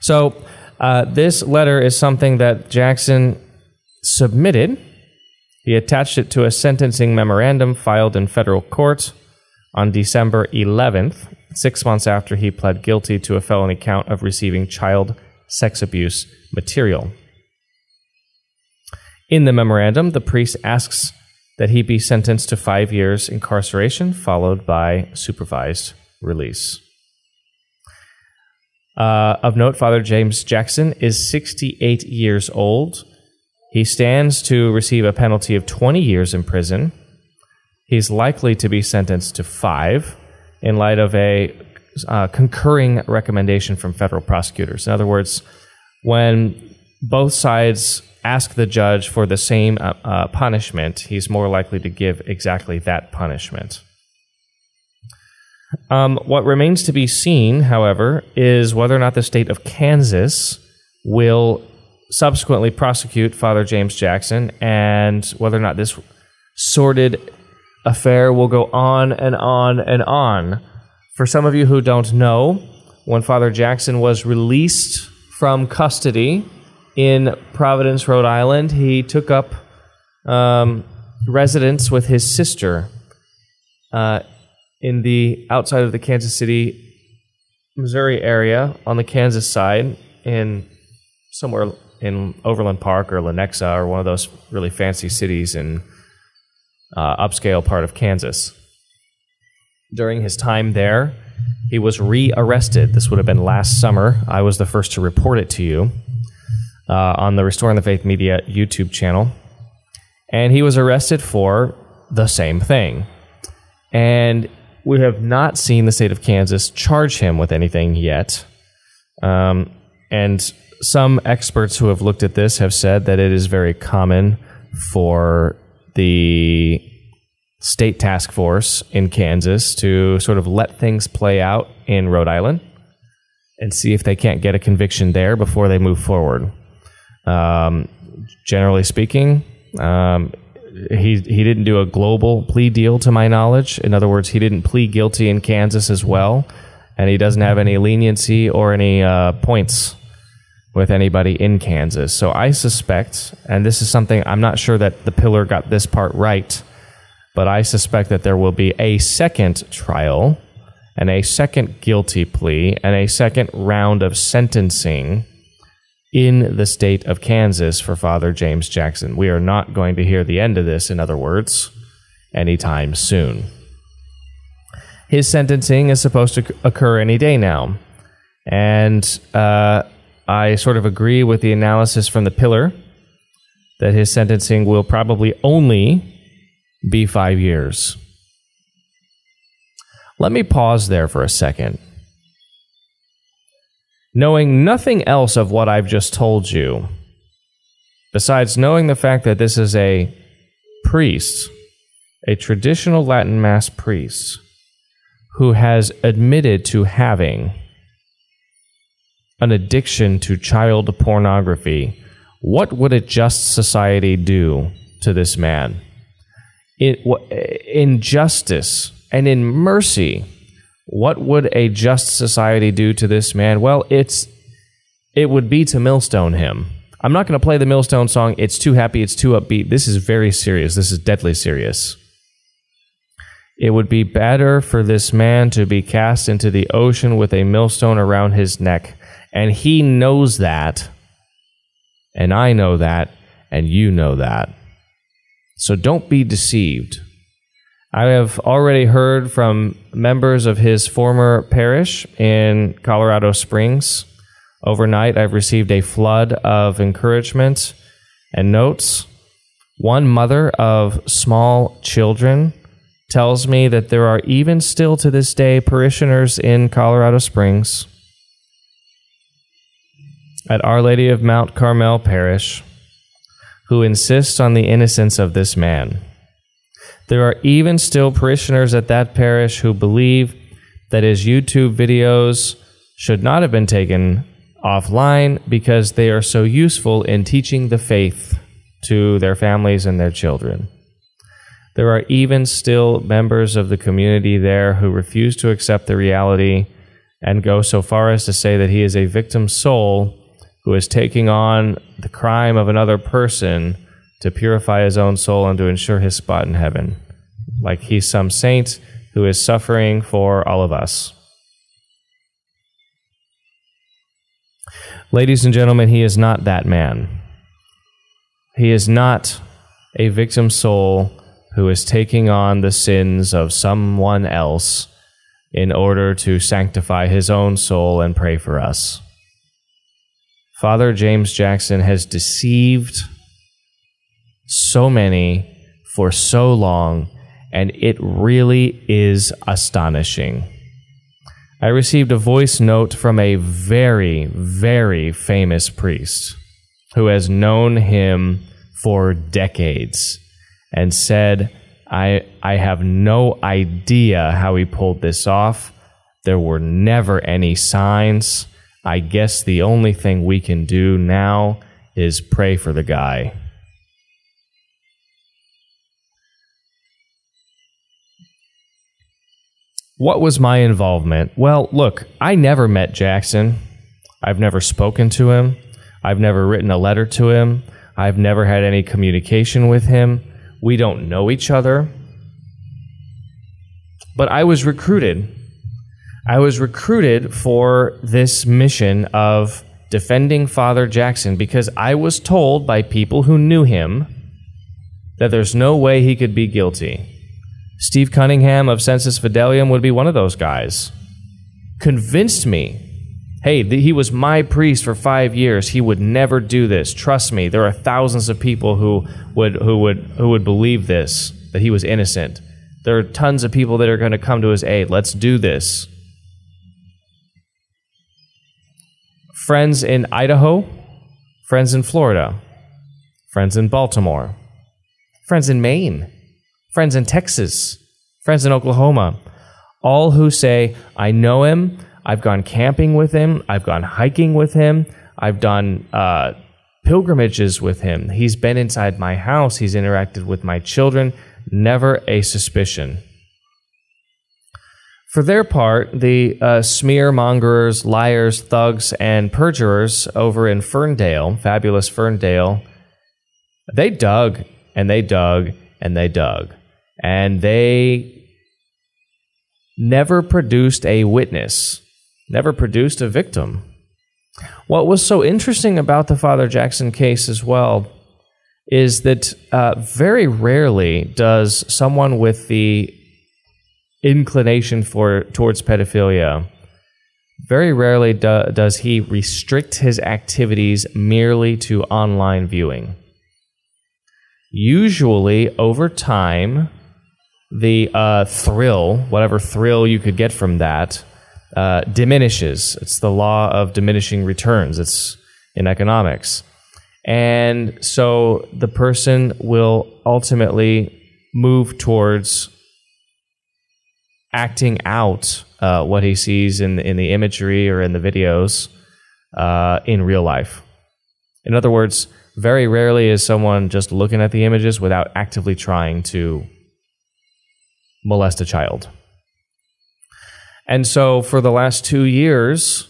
So, uh, this letter is something that Jackson submitted. He attached it to a sentencing memorandum filed in federal court on December 11th, six months after he pled guilty to a felony count of receiving child sex abuse material. In the memorandum, the priest asks that he be sentenced to five years incarceration, followed by supervised release. Uh, of note, Father James Jackson is 68 years old. He stands to receive a penalty of 20 years in prison. He's likely to be sentenced to five in light of a uh, concurring recommendation from federal prosecutors. In other words, when both sides ask the judge for the same uh, uh, punishment, he's more likely to give exactly that punishment. Um, what remains to be seen, however, is whether or not the state of Kansas will subsequently prosecute Father James Jackson and whether or not this sordid affair will go on and on and on. For some of you who don't know, when Father Jackson was released from custody in Providence, Rhode Island, he took up um, residence with his sister. Uh, in the outside of the Kansas City, Missouri area on the Kansas side, in somewhere in Overland Park or Lenexa or one of those really fancy cities in uh, upscale part of Kansas. During his time there, he was re-arrested. This would have been last summer. I was the first to report it to you uh, on the Restoring the Faith Media YouTube channel, and he was arrested for the same thing. And we have not seen the state of Kansas charge him with anything yet. Um, and some experts who have looked at this have said that it is very common for the state task force in Kansas to sort of let things play out in Rhode Island and see if they can't get a conviction there before they move forward. Um, generally speaking, um, he he didn't do a global plea deal to my knowledge. In other words, he didn't plead guilty in Kansas as well, and he doesn't have any leniency or any uh, points with anybody in Kansas. So I suspect, and this is something I'm not sure that the pillar got this part right, but I suspect that there will be a second trial and a second guilty plea and a second round of sentencing in the state of Kansas for Father James Jackson. We are not going to hear the end of this, in other words, anytime soon. His sentencing is supposed to occur any day now. And uh, I sort of agree with the analysis from the pillar that his sentencing will probably only be five years. Let me pause there for a second knowing nothing else of what I've just told you, besides knowing the fact that this is a priest, a traditional Latin Mass priest, who has admitted to having an addiction to child pornography, what would a just society do to this man? in justice and in mercy, what would a just society do to this man? Well, it's it would be to millstone him. I'm not going to play the millstone song. It's too happy, it's too upbeat. This is very serious. This is deadly serious. It would be better for this man to be cast into the ocean with a millstone around his neck. And he knows that. And I know that. And you know that. So don't be deceived. I have already heard from members of his former parish in Colorado Springs. Overnight, I've received a flood of encouragement and notes. One mother of small children tells me that there are even still to this day parishioners in Colorado Springs at Our Lady of Mount Carmel Parish who insist on the innocence of this man. There are even still parishioners at that parish who believe that his YouTube videos should not have been taken offline because they are so useful in teaching the faith to their families and their children. There are even still members of the community there who refuse to accept the reality and go so far as to say that he is a victim soul who is taking on the crime of another person to purify his own soul and to ensure his spot in heaven. Like he's some saint who is suffering for all of us. Ladies and gentlemen, he is not that man. He is not a victim soul who is taking on the sins of someone else in order to sanctify his own soul and pray for us. Father James Jackson has deceived so many for so long, and it really is astonishing. I received a voice note from a very, very famous priest who has known him for decades and said, I, I have no idea how he pulled this off. There were never any signs. I guess the only thing we can do now is pray for the guy. What was my involvement? Well, look, I never met Jackson. I've never spoken to him. I've never written a letter to him. I've never had any communication with him. We don't know each other. But I was recruited. I was recruited for this mission of defending Father Jackson because I was told by people who knew him that there's no way he could be guilty. Steve Cunningham of Sensus Fidelium would be one of those guys. Convinced me hey, he was my priest for five years. He would never do this. Trust me, there are thousands of people who would who would who would believe this that he was innocent. There are tons of people that are going to come to his aid. Let's do this. Friends in Idaho, friends in Florida, friends in Baltimore, friends in Maine, friends in Texas, friends in Oklahoma, all who say, I know him, I've gone camping with him. I've gone hiking with him. I've done uh, pilgrimages with him. He's been inside my house. He's interacted with my children. Never a suspicion. For their part, the uh, smear mongers, liars, thugs, and perjurers over in Ferndale, fabulous Ferndale, they dug and they dug and they dug. And they never produced a witness never produced a victim. What was so interesting about the Father Jackson case as well is that uh, very rarely does someone with the inclination for towards pedophilia very rarely do, does he restrict his activities merely to online viewing. Usually, over time, the uh, thrill, whatever thrill you could get from that, uh, diminishes. It's the law of diminishing returns. It's in economics. And so the person will ultimately move towards acting out uh, what he sees in, in the imagery or in the videos uh, in real life. In other words, very rarely is someone just looking at the images without actively trying to molest a child. And so for the last two years,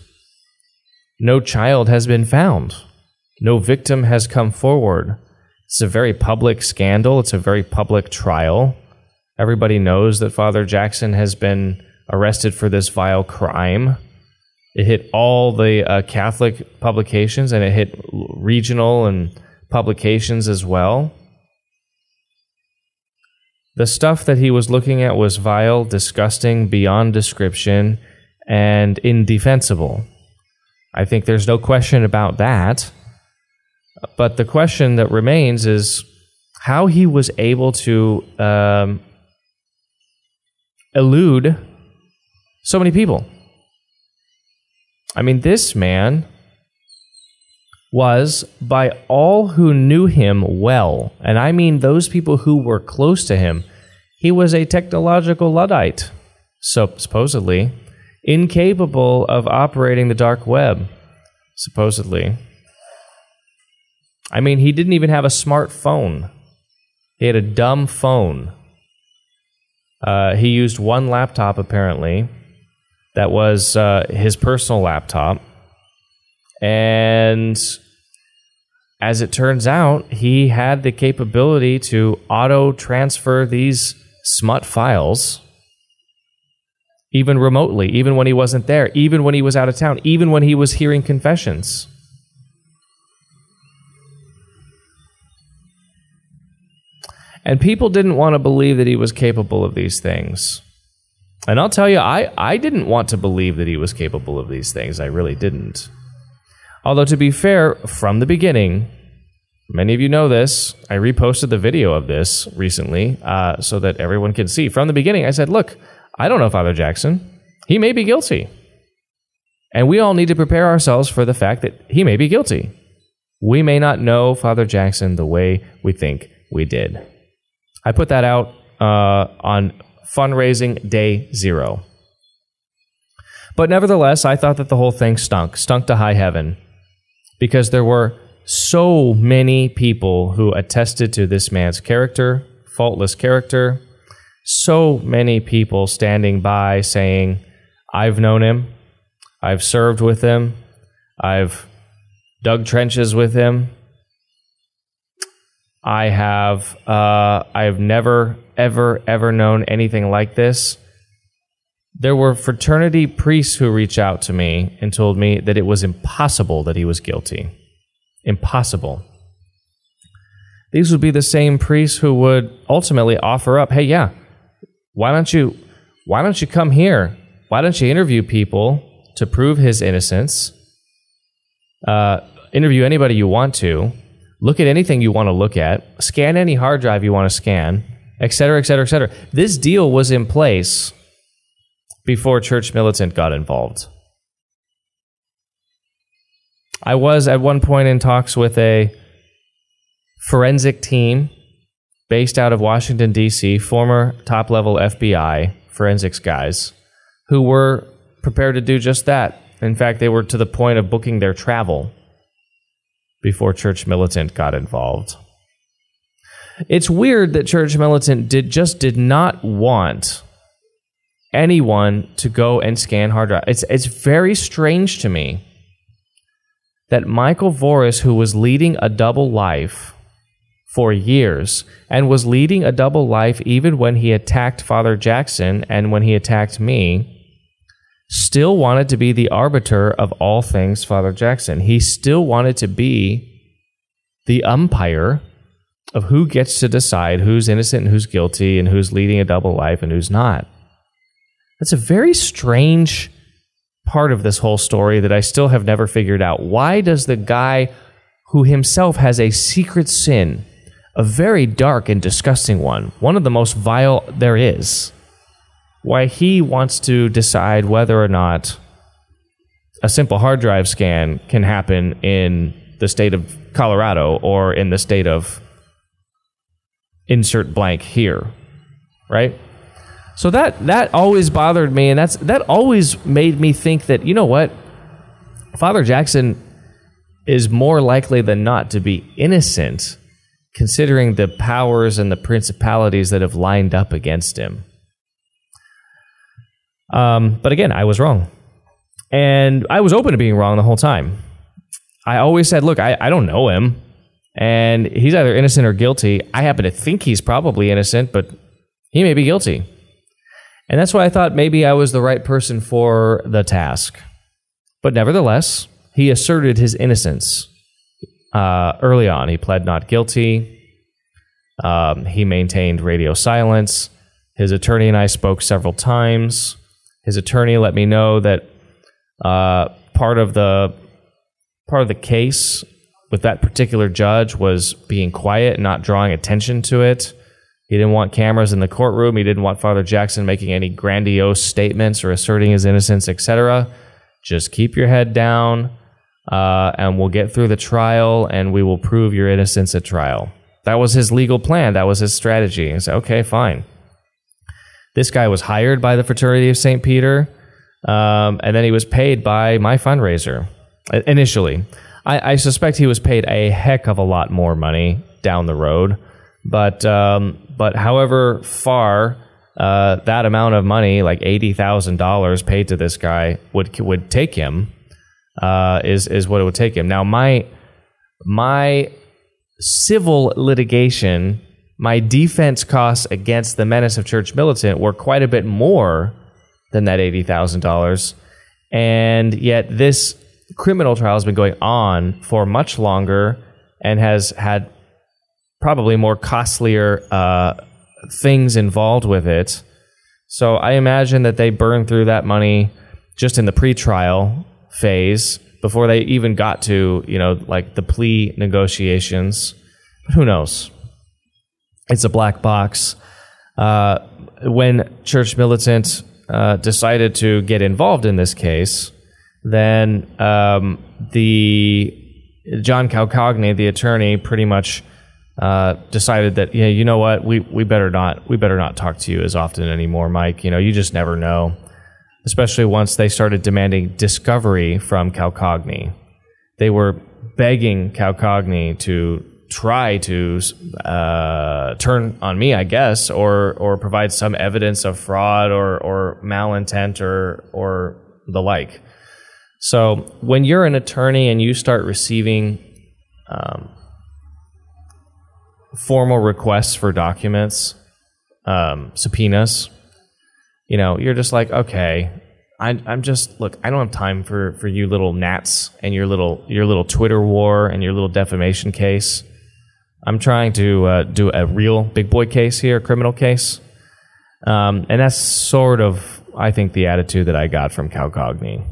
no child has been found. No victim has come forward. It's a very public scandal. It's a very public trial. Everybody knows that Father Jackson has been arrested for this vile crime. It hit all the uh, Catholic publications and it hit regional and publications as well. The stuff that he was looking at was vile, disgusting, beyond description, and indefensible. I think there's no question about that. But the question that remains is how he was able to um, elude so many people. I mean, this man was by all who knew him well, and I mean those people who were close to him, he was a technological Luddite, so supposedly, incapable of operating the dark web, supposedly. I mean, he didn't even have a smartphone. He had a dumb phone. Uh, he used one laptop, apparently. that was uh, his personal laptop. And as it turns out, he had the capability to auto transfer these smut files even remotely, even when he wasn't there, even when he was out of town, even when he was hearing confessions. And people didn't want to believe that he was capable of these things. And I'll tell you, I, I didn't want to believe that he was capable of these things. I really didn't. Although, to be fair, from the beginning, many of you know this. I reposted the video of this recently uh, so that everyone can see. From the beginning, I said, look, I don't know Father Jackson. He may be guilty. And we all need to prepare ourselves for the fact that he may be guilty. We may not know Father Jackson the way we think we did. I put that out uh, on fundraising day zero. But nevertheless, I thought that the whole thing stunk, stunk to high heaven, because there were so many people who attested to this man's character, faultless character. So many people standing by saying, I've known him, I've served with him, I've dug trenches with him, I have uh, I have never ever ever known anything like this. There were fraternity priests who reached out to me and told me that it was impossible that he was guilty. Impossible. These would be the same priests who would ultimately offer up, "Hey, yeah, why don't you why don't you come here? Why don't you interview people to prove his innocence? Uh, interview anybody you want to." Look at anything you want to look at, scan any hard drive you want to scan, etc., etc., et cetera, et cetera. This deal was in place before Church Militant got involved. I was at one point in talks with a forensic team based out of Washington, D.C., former top level FBI forensics guys who were prepared to do just that. In fact, they were to the point of booking their travel before Church Militant got involved. It's weird that Church Militant did just did not want anyone to go and scan hard drive. It's it's very strange to me that Michael Voris, who was leading a double life for years and was leading a double life even when he attacked Father Jackson and when he attacked me, still wanted to be the arbiter of all things Father Jackson. He still wanted to be the umpire of who gets to decide who's innocent and who's guilty and who's leading a double life and who's not. That's a very strange part of this whole story that I still have never figured out. Why does the guy who himself has a secret sin, a very dark and disgusting one, one of the most vile there is, why he wants to decide whether or not a simple hard drive scan can happen in the state of Colorado or in the state of insert blank here, right? So that that always bothered me, and that's that always made me think that you know what, Father Jackson is more likely than not to be innocent, considering the powers and the principalities that have lined up against him. Um, but again, I was wrong. And I was open to being wrong the whole time. I always said, look, I, I don't know him. And he's either innocent or guilty. I happen to think he's probably innocent, but he may be guilty. And that's why I thought maybe I was the right person for the task. But nevertheless, he asserted his innocence uh, early on. He pled not guilty. Um, he maintained radio silence. His attorney and I spoke several times. His attorney let me know that uh, part of the part of the case with that particular judge was being quiet and not drawing attention to it. He didn't want cameras in the courtroom. He didn't want Father Jackson making any grandiose statements or asserting his innocence, etc. Just keep your head down, uh, and we'll get through the trial, and we will prove your innocence at trial. That was his legal plan. That was his strategy. He said, "Okay, fine." This guy was hired by the Fraternity of St. Peter, um, and then he was paid by my fundraiser initially. I, I, suspect he was paid a heck of a lot more money down the road, but um, but however far uh, that amount of money, like eighty thousand dollars paid to this guy, would would take him. Uh, is is what it would take him. Now my my civil litigation, my defense costs against the menace of church militant were quite a bit more than that eighty thousand dollars, and yet this criminal trial has been going on for much longer and has had probably more costlier uh, things involved with it. So I imagine that they burned through that money just in the pre-trial phase before they even got to you know like the plea negotiations. But who knows? It's a black box. Uh, when Church Militant uh, decided to get involved in this case, then um, the John Calcagni, the attorney, pretty much uh, decided that yeah, you know what, we we better not we better not talk to you as often anymore, Mike. You know, you just never know. Especially once they started demanding discovery from Calcagni, they were begging Calcagni to try to uh, turn on me, I guess, or or provide some evidence of fraud or or malintent or or the like. So when you're an attorney and you start receiving um, formal requests for documents, um, subpoenas, you know, you're just like, okay, I, I'm just look. I don't have time for for you little gnats and your little your little Twitter war and your little defamation case. I'm trying to uh, do a real big boy case here, a criminal case, um, and that's sort of I think the attitude that I got from Calcagni.